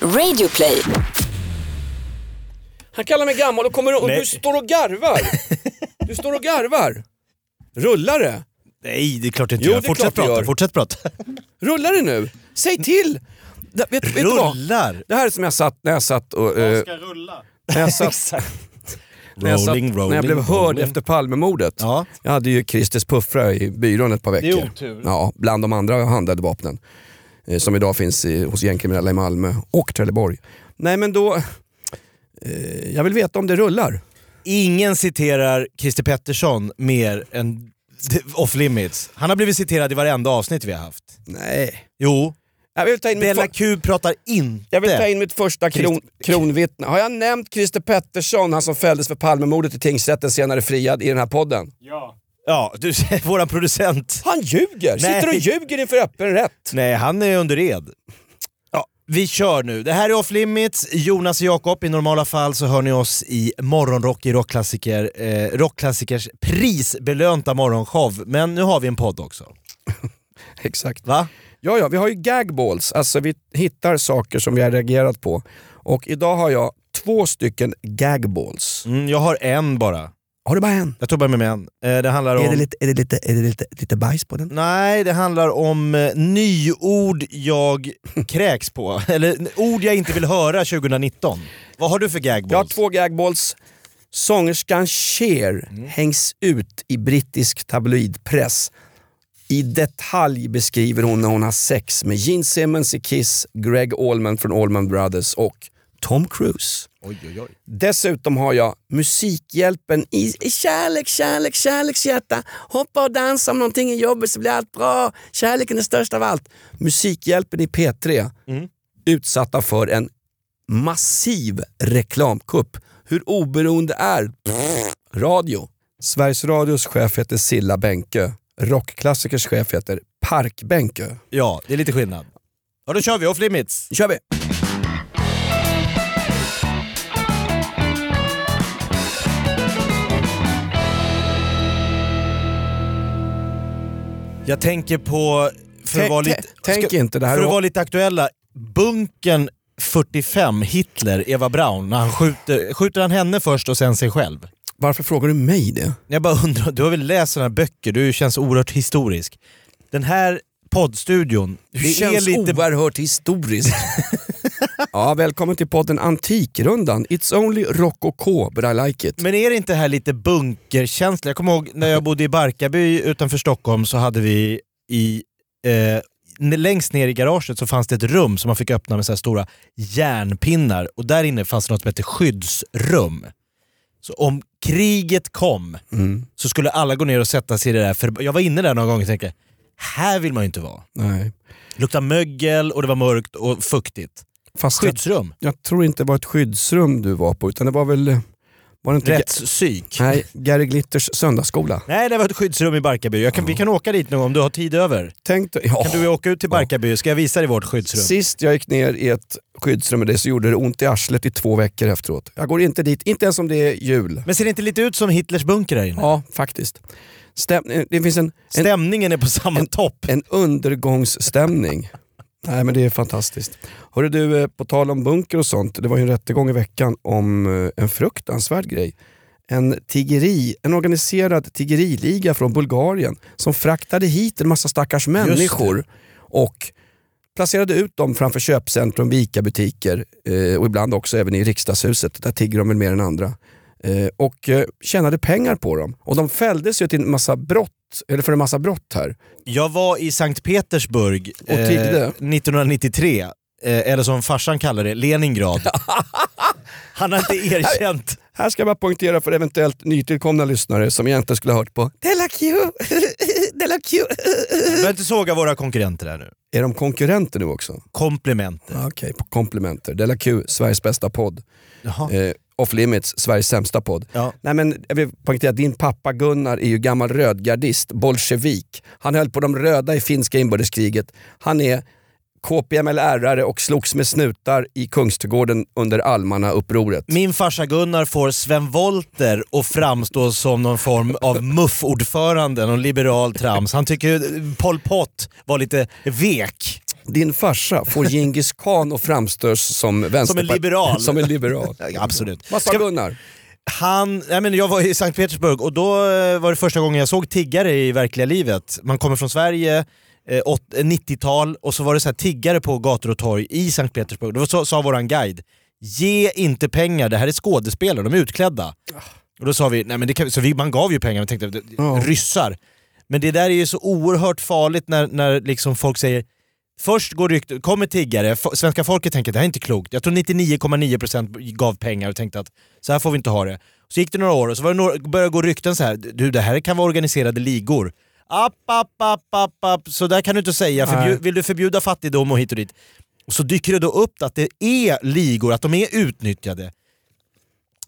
Radioplay. Han kallar mig gammal och kommer och Nej. du står och garvar. Du står och garvar. Rullar det? Nej, det är klart det inte Jo, gör. det är Fortsätt klart det prata, gör. fortsätt prata. Rullar det nu? Säg till! Det, vet, vet du vad? Rullar! Det här är som jag satt när jag satt och... eh, rulla. när jag satt, Exakt. när jag, satt, Rolling, när jag blev rolling, hörd rolling. efter Palmemordet. Ja. Jag hade ju Christers puffra i byrån ett par veckor. Det är otur. Ja, bland de andra handlade vapnen. Eh, som idag finns i, hos gängkriminella i Malmö och Trelleborg. Nej men då... Eh, jag vill veta om det rullar. Ingen citerar Christer Pettersson mer än off limits. Han har blivit citerad i varenda avsnitt vi har haft. Nej. Jo. Jag vill ta in mitt, Della för, Q pratar inte. jag vill ta in mitt första kron, kronvittne. Har jag nämnt Christer Pettersson, han som fälldes för Palmemordet i tingsrätten, senare friad i den här podden? Ja. Ja, du, våran producent. Han ljuger! Sitter Nej. och ljuger inför öppen rätt. Nej, han är under ed. Ja, vi kör nu. Det här är Off Limits, Jonas och Jakob. I normala fall så hör ni oss i Morgonrock i Rockklassiker, eh, Rockklassikers prisbelönta morgonshow. Men nu har vi en podd också. Exakt. Va? Ja, ja, vi har ju gagballs, alltså vi hittar saker som vi har reagerat på. Och idag har jag två stycken gagballs. Mm, jag har en bara. Har du bara en? Jag tog bara med mig en. Eh, det handlar om... Är det, lite, är det, lite, är det lite, lite bajs på den? Nej, det handlar om eh, nyord jag kräks på. Eller ord jag inte vill höra 2019. Vad har du för gagballs? Jag har två gagballs. Sångerskan Cher hängs ut i brittisk tabloidpress. I detalj beskriver hon när hon har sex med Gene Simmons i Kiss, Greg Allman från Allman Brothers och Tom Cruise. Oj, oj, oj. Dessutom har jag Musikhjälpen i, i kärlek, kärlek, kärlekshjärta. Hoppa och dansa om någonting är jobbigt så blir allt bra. Kärleken är störst av allt. Musikhjälpen i P3 utsatta för en massiv reklamkupp. Hur oberoende är Pff, radio? Sveriges Radios chef heter Silla Bänke. Rockklassikers chef heter Park Bänke. Ja, det är lite skillnad. Ja, då kör vi. Off Limits. Kör vi! Jag tänker på, för att vara lite, tänk inte, det här för att vara lite aktuella, Bunkern 45, Hitler, Eva Braun, när han skjuter, skjuter han henne först och sen sig själv? Varför frågar du mig det? Jag bara undrar, du har väl läst sådana här böcker, du känns oerhört historisk. Den här poddstudion, Du det känns är lite... oerhört historiskt. ja, välkommen till podden Antikrundan. It's only rococo, but I like it. Men är det inte här lite bunkerkänsla? Jag kommer ihåg när jag bodde i Barkarby utanför Stockholm så hade vi i eh, Längst ner i garaget så fanns det ett rum som man fick öppna med så här stora järnpinnar och där inne fanns det något som hette skyddsrum. Så om kriget kom Mm. så skulle alla gå ner och sätta sig i det där. För jag var inne där någon gång och tänkte, här vill man ju inte vara. Nej. Det luktade mögel och det var mörkt och fuktigt. Fast jag, Skyddsrum. jag tror inte det var ett skyddsrum du var på, utan det var väl... Var det inte Rättspsyk. Nej, Gary Glitters söndagsskola. Nej, det var ett skyddsrum i Barkarby. Jag kan, Vi kan åka dit någon om du har tid över. Tänk dig, ja. Kan du åka ut till Barkarby? Ska jag visa dig vårt skyddsrum? Sist jag gick ner i ett skyddsrum med det så gjorde det ont i arslet i två veckor efteråt. Jag går inte dit, inte ens om det är jul. Men ser det inte lite ut som Hitlers bunker här inne? Ja, faktiskt. Stäm, eh, det finns en, en, Stämningen är på samma topp. en undergångsstämning. Nej men det är fantastiskt. Hörru du, eh, på tal om bunker och sånt. Det var ju en rättegång i veckan om eh, en fruktansvärd grej. En, tiggeri, en organiserad tiggeriliga från Bulgarien som fraktade hit en massa stackars människor och placerade ut dem framför köpcentrum, Ica-butiker eh, och ibland också även i riksdagshuset. Där tigger de väl mer än andra. Och eh, tjänade pengar på dem. Och de fälldes ju till en massa brott, eller för en massa brott här. Jag var i Sankt Petersburg tiggde. 1993, eh, eller som farsan kallar det, Leningrad. Han har inte erkänt. Här ska jag bara poängtera för eventuellt nytillkomna lyssnare som egentligen skulle ha hört på Della Q, Della Q. Behöver inte såga våra konkurrenter här nu. Är de konkurrenter nu också? Komplimenter. Ah, Okej, på komplimenter. Della Q, Sveriges bästa podd. Jaha. Eh, Off Limits, Sveriges sämsta podd. Ja. Nej, men jag vill poängtera att din pappa Gunnar är ju gammal rödgardist, bolsjevik. Han höll på de röda i finska inbördeskriget. Han är KPML-ärare och slogs med snutar i Kungsträdgården under Almarna-upproret. Min farsa Gunnar får Sven Volter att framstå som någon form av muff-ordförande, någon liberal trams. Han tycker Pol Pot var lite vek. Din farsa får Genghis khan att framstå som vänsterpart- Som en liberal. som en liberal. Absolut. Vad sa Gunnar? Han, nej men jag var i Sankt Petersburg och då eh, var det första gången jag såg tiggare i verkliga livet. Man kommer från Sverige, eh, åt- eh, 90-tal, och så var det så här tiggare på gator och torg i Sankt Petersburg. Då sa, sa våran guide, ge inte pengar, det här är skådespelare, de är utklädda. Och då sa vi, nej men det kan, så vi, man gav ju pengar, vi tänkte, Ja. ryssar. Men det där är ju så oerhört farligt när, när liksom folk säger Först går ryktet, kommer tiggare, svenska folket tänker det här är inte klokt. Jag tror 99,9% gav pengar och tänkte att så här får vi inte ha det. Så gick det några år och så var det några, började gå rykten så här. du det här kan vara organiserade ligor. App, app, app, app, app. Så där kan du inte säga, Förbju, Nej. vill du förbjuda fattigdom och hit och dit? Och så dyker det då upp att det är ligor, att de är utnyttjade.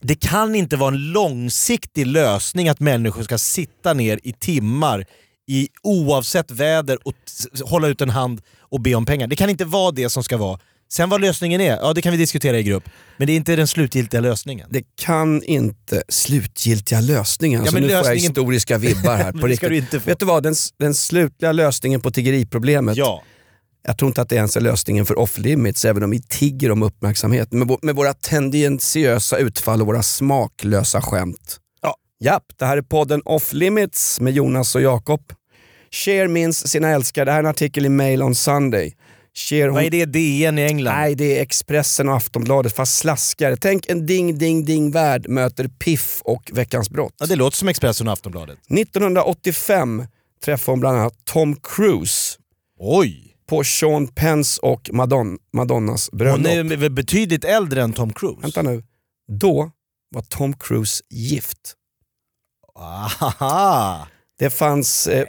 Det kan inte vara en långsiktig lösning att människor ska sitta ner i timmar i oavsett väder och hålla ut en hand och be om pengar. Det kan inte vara det som ska vara. Sen vad lösningen är, ja det kan vi diskutera i grupp. Men det är inte den slutgiltiga lösningen. Det kan inte slutgiltiga lösningen. Ja, alltså, nu får jag lösningen- historiska vibbar här. På riktigt. du. Vet du vad, den, den slutliga lösningen på tiggeriproblemet, Ja. jag tror inte att det ens är lösningen för off limits, även om vi tigger om uppmärksamhet. Med, med våra tendentiösa utfall och våra smaklösa skämt. Ja. Japp, det här är podden Off Limits med Jonas och Jakob. Cher minns sina älskare. Det här är en artikel i Mail on Sunday. Cher, Vad är det DN i England? Nej, det är Expressen och Aftonbladet fast slaskare. Tänk en ding ding ding värld möter Piff och Veckans brott. Ja, det låter som Expressen och Aftonbladet. 1985 träffade hon bland annat Tom Cruise Oj! på Sean Penns och Madon Madonnas bröllop. Hon är betydligt äldre än Tom Cruise. Vänta nu. Då var Tom Cruise gift. Aha. Det fanns, eh,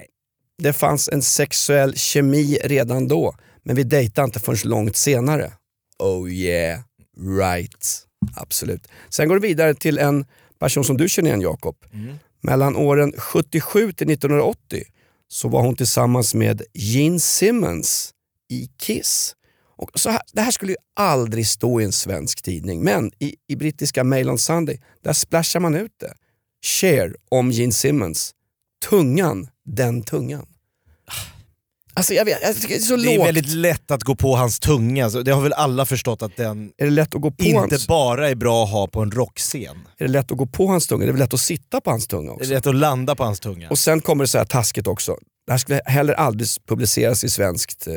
det fanns en sexuell kemi redan då, men vi dejtade inte förrän långt senare. Oh yeah, right. Absolut. Sen går det vidare till en person som du känner igen Jakob. Mellan åren 77 till 1980 så var hon tillsammans med Gene Simmons i Kiss. Och så här, det här skulle ju aldrig stå i en svensk tidning, men i, i brittiska Mail on Sunday, där splashar man ut det. Cher om Gene Simmons. Tungan, den tungan. Alltså jag vet, jag tycker det är så Det är lågt. väldigt lätt att gå på hans tunga, alltså, det har väl alla förstått att den Är det lätt att gå på inte hans, bara är bra att ha på en rockscen. är det lätt att gå på hans tunga? Det är väl lätt att sitta på hans tunga Det är också? lätt att landa på hans tunga. Och sen kommer det så här taskigt också. Det här skulle heller aldrig publiceras i svenskt eh,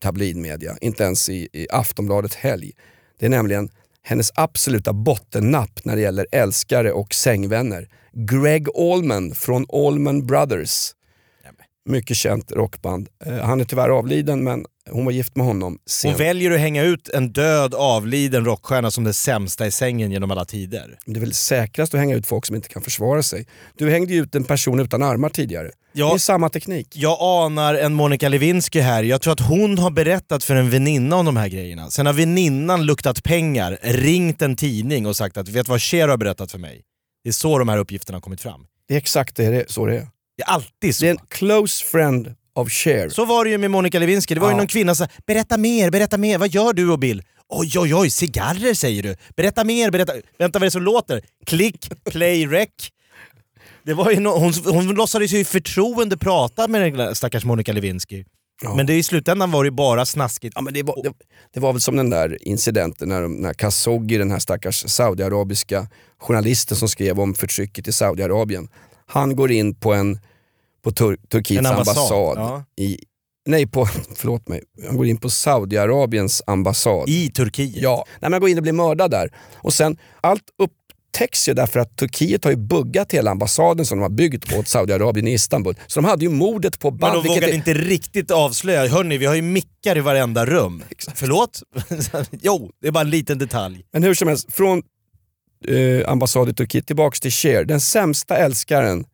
tabloidmedia, inte ens i, i Aftonbladet Helg. Det är nämligen hennes absoluta bottennapp när det gäller älskare och sängvänner. Greg Allman från Allman Brothers. Mycket känt rockband. Eh, han är tyvärr avliden men hon var gift med honom Hon sent. väljer att hänga ut en död avliden rockstjärna som det sämsta i sängen genom alla tider. Det är väl säkrast att hänga ut folk som inte kan försvara sig. Du hängde ju ut en person utan armar tidigare. Ja. Det är samma teknik. Jag anar en Monica Lewinsky här. Jag tror att hon har berättat för en väninna om de här grejerna. Sen har väninnan luktat pengar, ringt en tidning och sagt att vet vad Cher har berättat för mig? Det är så de här uppgifterna har kommit fram. Det är exakt det, det, så det är. Det är alltid så. Det är en close friend of Cher. Så var det ju med Monica Lewinsky. Det var ju Ja. någon kvinna som sa “berätta mer, berätta mer, vad gör du och Bill?” Oj, oj, oj, cigarrer säger du. Berätta mer, berätta... Vänta, vad är det som låter? Klick, play, rec. Det var ju no... hon, hon låtsades ju i förtroende prata med den stackars Monica Lewinsky. Ja. Men det, i slutändan var det bara snaskigt. Ja, men det, var, det, det var väl som den där incidenten när, när Khashoggi, den här stackars saudiarabiska journalisten som skrev om förtrycket i Saudiarabien. Han går in på, en, på Tur, Turkiets ambassad, ambassad. ja. i, nej, på, förlåt mig. Han går in på Saudiarabiens ambassad. I Turkiet. Ja, nej, men han går in och blir mördad där. Och sen, allt upptäcks ju därför att Turkiet har ju buggat hela ambassaden som de har byggt åt Saudiarabien i Istanbul. Så de hade ju mordet på Men band. de vilket vågade är- inte riktigt avslöja. Hörni, vi har ju mickar i varenda rum. Exakt. Förlåt? jo, det är bara en liten detalj. Men hur som helst, från eh, ambassad i Turkiet tillbaks till Cher. Den sämsta älskaren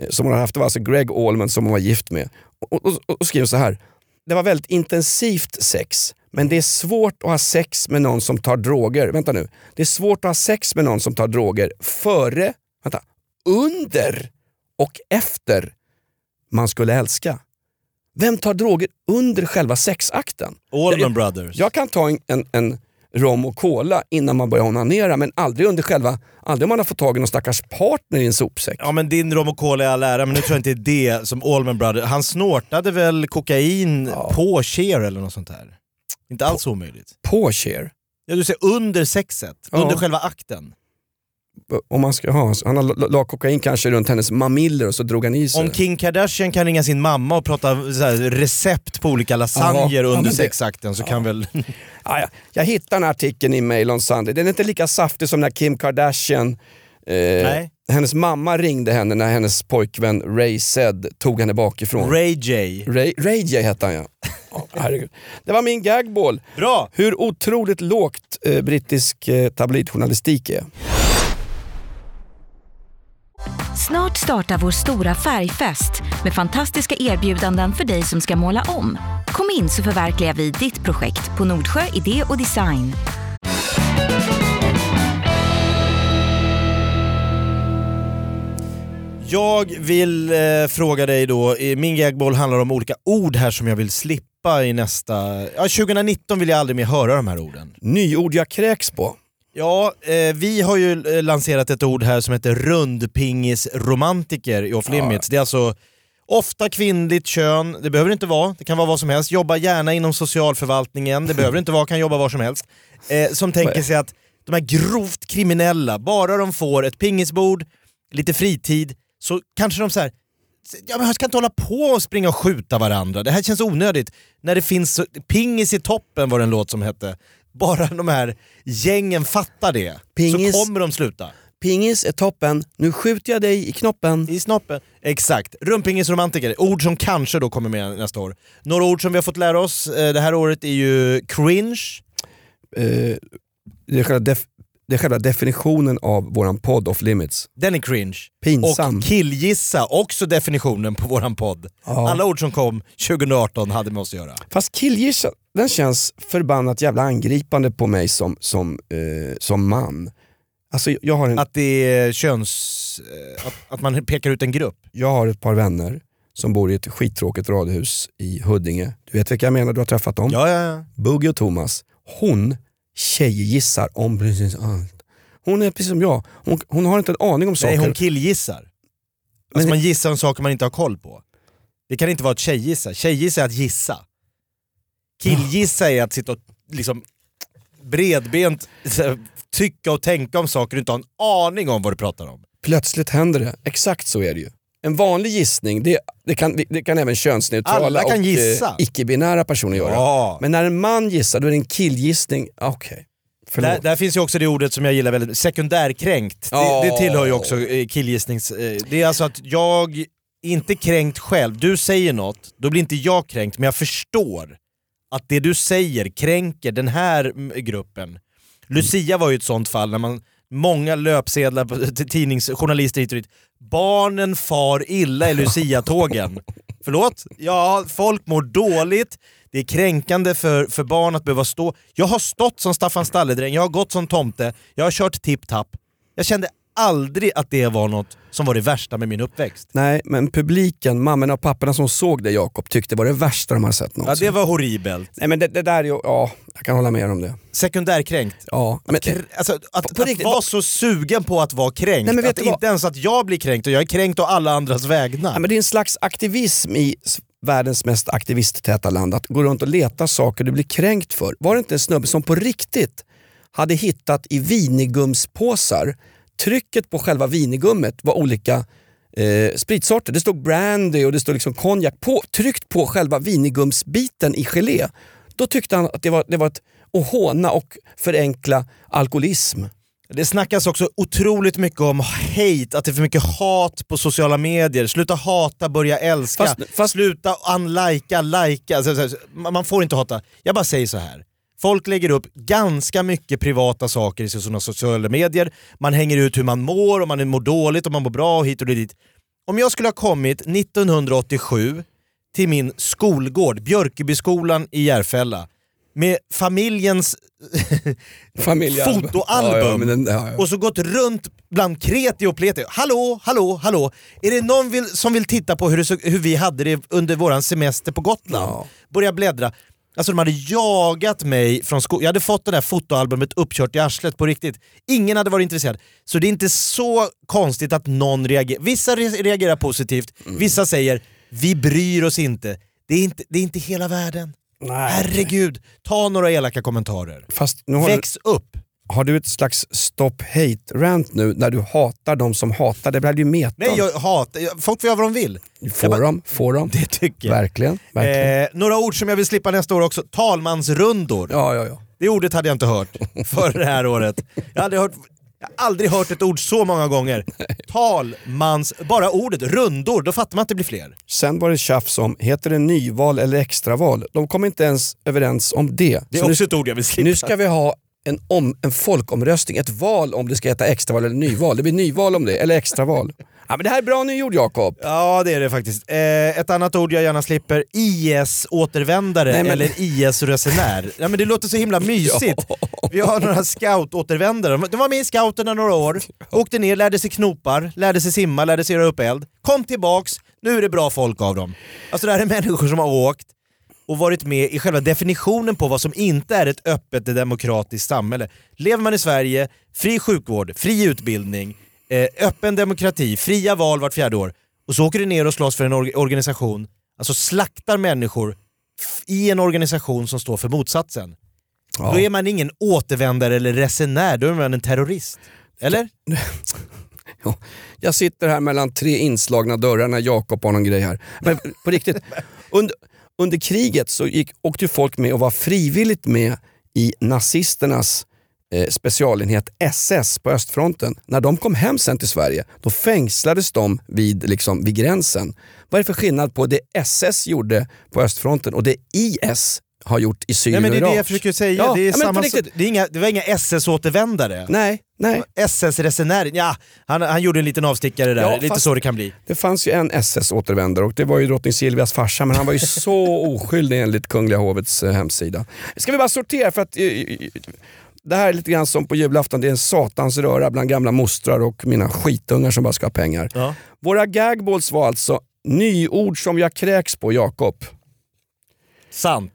eh, som hon har haft var alltså Greg Allman som hon var gift med. Och, och, och, skriver så här. Det var väldigt intensivt sex, men det är svårt att ha sex med någon som tar droger. Vänta nu. Det är svårt att ha sex med någon som tar droger före, vänta, under och efter man skulle älska. Vem tar droger under själva sexakten? Allman Brothers. Jag kan ta en, en, en rom och cola innan man börjar onanera men aldrig under själva, aldrig om man har fått tag i någon stackars partner i en sopsäck. Ja men din rom och cola i all ära, men nu tror jag inte det är det som Allman Brother. Han snortade väl kokain på Cher eller något sånt där? Inte alls omöjligt. På Cher. Ja du säger under sexet, Ja. under själva akten. Om man ska ha, han la kokain kanske runt hennes mamiller och så drog han i sig Om. Kim Kardashian kan ringa sin mamma och prata här, recept på olika lasagner Ja, ja, under det- sexakten så kan väl... Ja, ja. Jag hittade den artikeln i Mail on Sunday. Den är inte lika saftig som när Kim Kardashian, eh, hennes mamma ringde henne när hennes pojkvän Ray Zed tog henne bakifrån. Ray, J. Ray, Ray J hette han ja. ja herregud. Det var min gagball. Bra! Hur otroligt lågt eh, brittisk eh, tabloidjournalistik är. Snart startar vår stora färgfest med fantastiska erbjudanden för dig som ska måla om. Kom in så förverkligar vi ditt projekt på Nordsjö Idé och Design. Jag vill eh, fråga dig då, min gagball handlar om olika ord här som jag vill slippa i nästa... Ja, 2019 vill jag aldrig mer höra de här orden. Nyord jag kräks på. Ja, eh, vi har ju eh, lanserat ett ord här som heter rundpingisromantiker i Off Limits. Det är alltså ofta kvinnligt kön, det behöver inte vara, det kan vara vad som helst. Jobba gärna inom socialförvaltningen, det behöver inte vara, kan jobba var som helst. Eh, som tänker sig att de här grovt kriminella, bara de får ett pingisbord, lite fritid, så kanske de så här Ja, men jag ska inte hålla på och springa och skjuta varandra, det här känns onödigt. När det finns så- pingis i toppen var det en låt som hette. Bara de här gängen fattar det, Pingis. så kommer de sluta. Pingis är toppen, nu skjuter jag dig i knoppen. I snoppen. Exakt. Rumpingisromantiker, ord som kanske då kommer med nästa år. Några ord som vi har fått lära oss eh, det här året är ju cringe, Eh, det, är själva def- det är själva definitionen av våran podd Off Limits. den är cringe. Pinsam. Och killgissa, också definitionen på våran podd. Ja. Alla ord som kom 2018 hade med oss att göra. Fast killgissa, den känns förbannat jävla angripande på mig som, som, eh, som man. Alltså jag har, en, Att det är köns... eh, Att, att man pekar ut en grupp. jag har ett par vänner som bor i ett skittråkigt radhus i Huddinge. Du vet vilka jag menar, du har träffat dem? Ja, ja, ja. Buggy och Thomas. Hon tjejgissar om precis allt. Hon är precis som jag, hon, hon har inte en aning om saker. Nej, hon killgissar. Alltså Men- man gissar om saker man inte har koll på. Det kan inte vara att tjejgissa. Tjejgissa är att gissa. Killgissa är att sitta och liksom bredbent tycka och tänka om saker och inte ha en aning om vad du pratar om. Plötsligt händer det, exakt så är det ju. En vanlig gissning, det, det, kan, det kan även könsneutrala och eh, icke-binära personer göra. Ja. Men när en man gissar, då är det en killgissning. Okej, förlåt. Där, där finns ju också det ordet som jag gillar väldigt, sekundärkränkt. Det, Ja. det tillhör ju också eh, killgissnings... eh, Det är alltså att jag inte kränkt själv. Du säger något, då blir inte jag kränkt, men jag förstår att det du säger kränker den här gruppen. Lucia var ju ett sånt fall när man Många löpsedlar, tidningsjournalister hit och dit. Barnen far illa i Lucia-tågen. Förlåt? Ja, folk mår dåligt. Det är kränkande för, för barn att behöva stå. Jag har stått som Staffan Stalledräng, jag har gått som tomte, jag har kört tipp-tapp. Jag kände aldrig att det var något som var det värsta med min uppväxt. Nej, men publiken, mammorna och papporna som såg det Jakob tyckte var det värsta de har sett Ja, någonsin. det var horribelt. Nej men det, det där ja, jag kan hålla med om det. Sekundärkränkt. Ja, men, Kr- Alltså, att, På att riktigt, vara så sugen på att vara kränkt, Nej, men att du vad? inte ens att jag blir kränkt och jag är kränkt å alla andras vägnar. ja, men det är en slags aktivism i världens mest aktivisttäta land, att gå runt och leta saker du blir kränkt för. Var det inte en snubbe som på riktigt hade hittat i vinigumspåsar, trycket på själva vinigummit var olika eh, spritsorter. Det stod brandy och det stod liksom konjak på, tryckt på själva vinigumsbiten i gelé. Då tyckte han att det var, det var ett att håna och förenkla alkoholism. Det snackas också otroligt mycket om hate, att det är för mycket hat på sociala medier. Sluta hata, börja älska. Fast- fast- Sluta unlika, lika. Man får inte hata. Jag bara säger så här. Folk lägger upp ganska mycket privata saker i sina sociala medier. Man hänger ut hur man mår, om man mår dåligt, om man mår bra och hit och dit. Om jag skulle ha kommit 1987 till min skolgård, Björkebyskolan i Järfälla, med familjens fotoalbum Ja, den, ja, ja. och så gått runt bland kreti och pleti. Hallå, hallå, hallå! Är det någon vill, som vill titta på hur, det, hur vi hade det under våran semester på Gotland? Ja. Börja bläddra. Alltså de hade jagat mig från skolan. Jag hade fått det där fotoalbumet uppkört i arslet på riktigt. Ingen hade varit intresserad. Så det är inte så konstigt att någon reagerar. Vissa re reagerar positivt, Mm. vissa säger vi bryr oss inte. Det är inte, det är inte hela världen. Nej. Herregud, ta några elaka kommentarer. Fast nu har, Väx upp! Har du ett slags stop hate-rant nu när du hatar de som hatar? Det blir ju meta. Nej, jag hatar... Folk får göra vad de vill. Får bara- de? Får de? Det tycker jag. Verkligen. verkligen. Eh, några ord som jag vill slippa nästa år också. Talmansrundor. Ja, ja, ja. Det ordet hade jag inte hört för det här året. Jag hade hört, jag har aldrig hört ett ord så många gånger. Talmans... Bara ordet rundor, då fattar man att det blir fler. Sen var det tjafs om, heter det nyval eller extraval? De kom inte ens överens om det. Det är Så nu, också ett ord jag vill slippa. nu ska vi ha en, om, en folkomröstning, ett val om det ska heta extraval eller nyval. Det blir nyval om det, eller extraval. Ja, men det här är bra nyord Jakob. Ja det är det faktiskt. Eh, ett annat ord jag gärna slipper, IS-återvändare men- eller IS-resenär. Ja, men det låter så himla mysigt. Vi har några scout-återvändare. De var med i scouterna några år, åkte ner, lärde sig knopar, lärde sig simma, lärde sig göra upp eld. Kom tillbaks, nu är det bra folk av dem. Alltså det här är människor som har åkt och varit med i själva definitionen på vad som inte är ett öppet demokratiskt samhälle. Lever man i Sverige, fri sjukvård, fri utbildning, eh, öppen demokrati, fria val vart fjärde år och så åker du ner och slåss för en or- organisation, alltså slaktar människor i en organisation som står för motsatsen. Ja. Då är man ingen återvändare eller resenär, då är man en terrorist. Eller? Ja, jag sitter här mellan tre inslagna dörrar när Jakob har någon grej här. Men på riktigt, under, under kriget så gick, åkte folk med och var frivilligt med i nazisternas eh, specialenhet SS på östfronten. När de kom hem sen till Sverige, då fängslades de vid, liksom, vid gränsen. Vad är det för skillnad på det SS gjorde på östfronten och det IS har gjort i Nej, Syrien men det är och det Irak? jag försöker säga, Ja, det, är ja, samma, riktigt. det, är inga, det var inga SS-återvändare. Nej, nej. SS-resenär, ja, han, han gjorde en liten avstickare där, Ja, lite så det kan bli. Det fanns ju en SS-återvändare och det var ju drottning Silvias farsa men han var ju så oskyldig enligt Kungliga hovets eh, hemsida. Ska vi bara sortera för att eh, det här är lite grann som på julafton, det är en satans röra bland gamla mostrar och mina skitungar som bara ska ha pengar. Ja. Våra gagballs var alltså nyord som jag kräks på Jakob. Sant.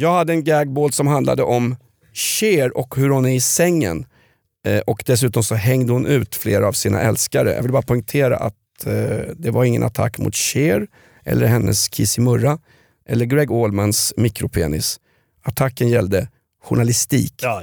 Jag hade en gagball som handlade om Cher och hur hon är i sängen. Eh, och dessutom så hängde hon ut flera av sina älskare. Jag vill bara poängtera att eh, det var ingen attack mot Cher eller hennes kissimurra eller Greg Allmans mikropenis. Attacken gällde journalistik. Ja.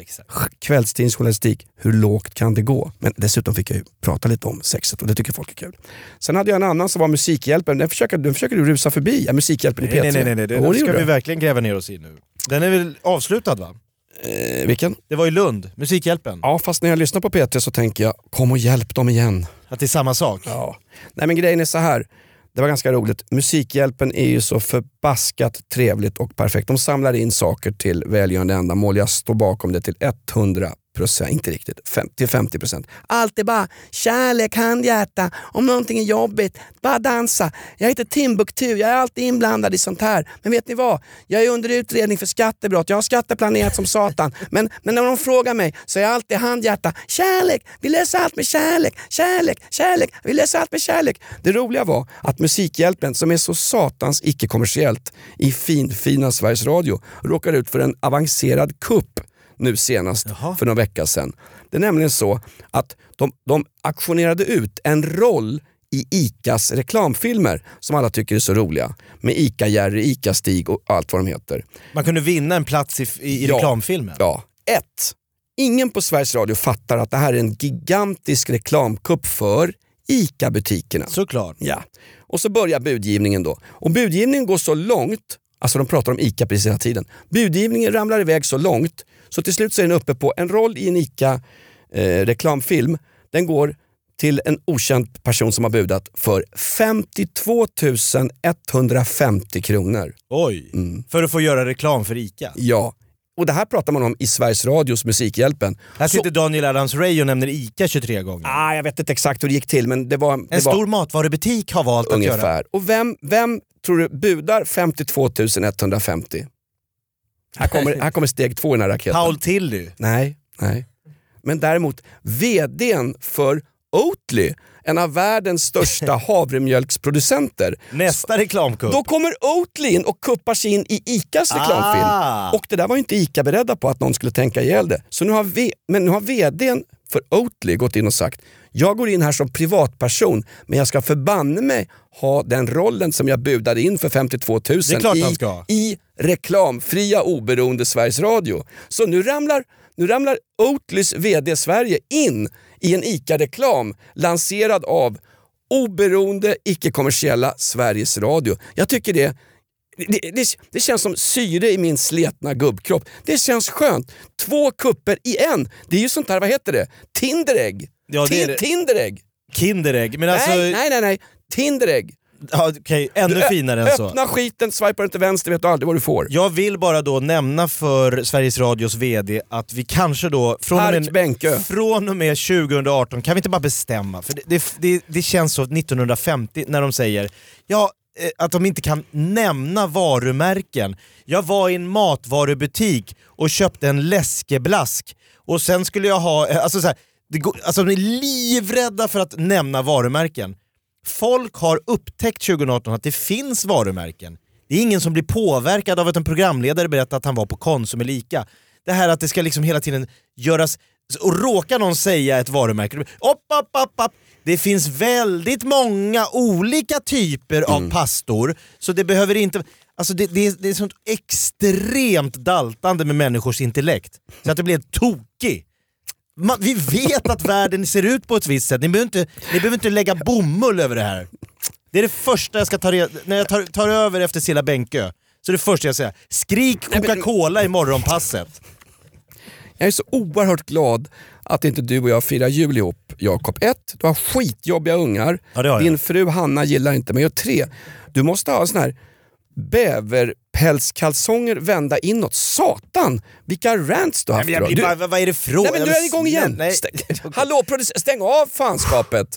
Kvällstidningsjournalistik, hur lågt kan det gå? Men dessutom fick jag ju prata lite om sexet och det tycker folk är kul. Sen hade jag en annan som var Musikhjälpen, den försöker, den försöker du rusa förbi. Ja, Musikhjälpen i P3. Nej, nej, nej, nej, det ska vi verkligen gräva ner oss i nu. Den är väl avslutad va? eh, Vilken? Det var i Lund, Musikhjälpen. Ja, fast när jag lyssnar på P3 så tänker jag, kom och hjälp dem igen. Att det är samma sak. Ja. Nej men grejen är så här det var ganska roligt. Musikhjälpen är ju så förbaskat trevligt och perfekt. De samlar in saker till välgörande ändamål. Jag står bakom det till 100 procent, inte riktigt, 50 50 procent. Allt är bara kärlek, handhjärta, om någonting är jobbigt, bara dansa. Jag heter Timbuktu, jag är alltid inblandad i sånt här. Men vet ni vad? Jag är under utredning för skattebrott, jag har skatteplanerat som satan. Men, men när de frågar mig så är jag alltid handhjärta. Kärlek, vi löser allt med kärlek, kärlek, kärlek, vi löser allt med kärlek. Det roliga var att Musikhjälpen, som är så satans icke-kommersiellt i fin, fina Sveriges Radio, råkar ut för en avancerad kupp nu senast Jaha. för några veckor sedan. Det är nämligen så att de, de aktionerade ut en roll i ICAs reklamfilmer som alla tycker är så roliga. Med ICA-Jerry, ICA-Stig och allt vad de heter. Man kunde vinna en plats i, i, i Ja. reklamfilmen. Ja. Ett. Ingen på Sveriges Radio fattar att det här är en gigantisk reklamkupp för ICA-butikerna. Såklart. Ja. Och så börjar budgivningen då. Och budgivningen går så långt, alltså de pratar om ICA precis hela tiden. Budgivningen ramlar iväg så långt så till slut så är den uppe på en roll i en ICA-reklamfilm. den går till en okänd person som har budat för 52 150 kronor. Oj. Mm. För att få göra reklam för ICA. Ja. Och det här pratar man om i Sveriges Radios Musikhjälpen. Här Så- sitter Daniel Adams-Ray och nämner ICA 23 gånger. Ah, jag vet inte exakt hur det gick till men det var, det en var stor matvarubutik har valt att göra. ungefär. Och vem, vem tror du budar 52 150? Här kommer, här kommer steg två i den här raketen. Paul Tilly. Nej, nej. Men däremot VDn för Oatly, en av världens största havremjölksproducenter. Nästa reklamkupp. Då kommer Oatly in och kuppar sig in i ICAs reklamfilm. Ah. Och det där var ju inte ICA beredda på att någon skulle tänka ihjäl det. Så nu har, v- men nu har VDn för Oatly gått in och sagt jag går in här som privatperson men jag ska förbanne mig ha den rollen som jag budade in för 52 000 Det är klart han i, i reklamfria oberoende Sveriges Radio. Så nu ramlar, nu ramlar Oatlys VD Sverige in i en ICA-reklam lanserad av oberoende, icke-kommersiella Sveriges Radio. Jag tycker det det, det, det känns som syre i min sletna gubbkropp. Det känns skönt. Två kupper i en. Det är ju sånt där, vad heter det? Tinderägg. Ja, det Tin-. Tinderägg. Kinderägg. Men alltså, nej, nej, nej, nej. Tinderägg. Ja, okej, ännu Ö- finare än så. Öppna skiten, swipar du till vänster vet du aldrig vad du får. Jag vill bara då nämna för Sveriges Radios VD att vi kanske då från och med, Bänkö. från och med 2018, kan vi inte bara bestämma? För det, det, det, det känns så 1950 när de säger ja, eh, att de inte kan nämna varumärken. Jag var i en matvarubutik och köpte en läskeblask och sen skulle jag ha, eh, alltså så här, det går, alltså de är livrädda för att nämna varumärken. Folk har upptäckt 2018 att det finns varumärken. Det är ingen som blir påverkad av att en programledare berättar att han var på Konsum eller Ica. Det här att det ska liksom hela tiden göras... Och råkar någon säga ett varumärke, upp, upp, upp, upp. det finns väldigt många olika typer av pastor, så det behöver inte... Alltså det, det, är, det är sånt extremt daltande med människors intellekt, så att det blir tokig. Man, vi vet att världen ser ut på ett visst sätt, ni behöver inte, ni behöver inte lägga bomull över det här. Det är det första jag ska ta reda när jag tar, tar över efter Cilla Bänkö. Så det första jag säger, skrik Coca-Cola i morgonpasset. Jag är så oerhört glad att inte du och jag firar jul ihop, Jakob. Ett, du har skitjobbiga ungar. Ja, har. Din fru Hanna gillar inte mig. Och tre, du måste ha sån här bäverpälskalsonger vända inåt. Satan, vilka rants du har haft Men jag Du, vad är det frågan? nej men du är igång igen. Nej, Stäng, nej. hallå, produc- stäng av fanskapet.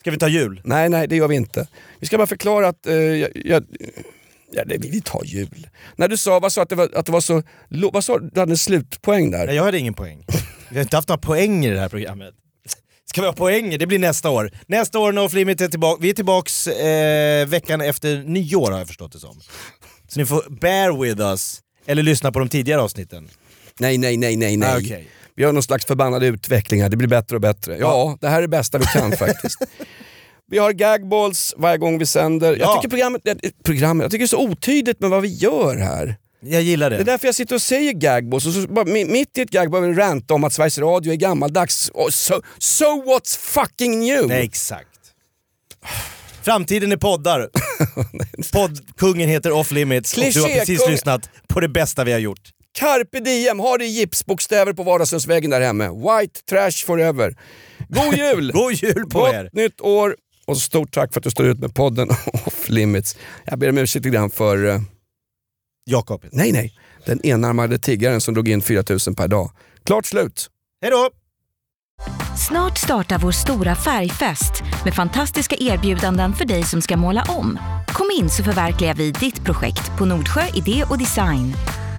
Ska vi ta jul? Nej, nej det gör vi inte. Vi ska bara förklara att... eh, jag, jag, ja, det, vi tar jul. När du sa, vad sa att det var, att det var så... Vad sa du? Du hade en slutpoäng där. Nej, jag hade ingen poäng. Vi har inte haft några poäng i det här programmet. Ska vi ha poänger? Det blir nästa år. Nästa år, No Limit är tillbaka. Vi är tillbaks eh, veckan efter nyår har jag förstått det som. Så ni får bear with us, eller lyssna på de tidigare avsnitten. Nej, nej, nej, nej, nej. Ah, okej. Vi har någon slags förbannad utveckling här, det blir bättre och bättre. Ja, det här är det bästa vi kan faktiskt. Vi har gagballs varje gång vi sänder. Jag Ja. tycker programmet, eh, programmet, jag tycker det är så otydligt med vad vi gör här. Jag gillar Det är det. därför jag sitter och säger gagballs och så bara, mi- mitt i ett gag börjar vi ranta om att Sveriges Radio är gammaldags. Och so, so what's fucking new? Nej, exakt. Framtiden är poddar. Poddkungen heter Off Limits och du har precis Kliché-kung. lyssnat på det bästa vi har gjort. Carpe diem, ha det gipsbokstäver på vardagsrumsväggen där hemma. White trash forever. God jul! God jul på Gott er! nytt år! Och stort tack för att du står ut med podden Off Limits. Jag ber om ursäkt lite grann för, eh, Jakob. nej nej, den enarmade tiggaren som drog in 4000 per dag. Klart slut! Hej då! Snart startar vår stora färgfest med fantastiska erbjudanden för dig som ska måla om. Kom in så förverkligar vi ditt projekt på Nordsjö Idé och Design.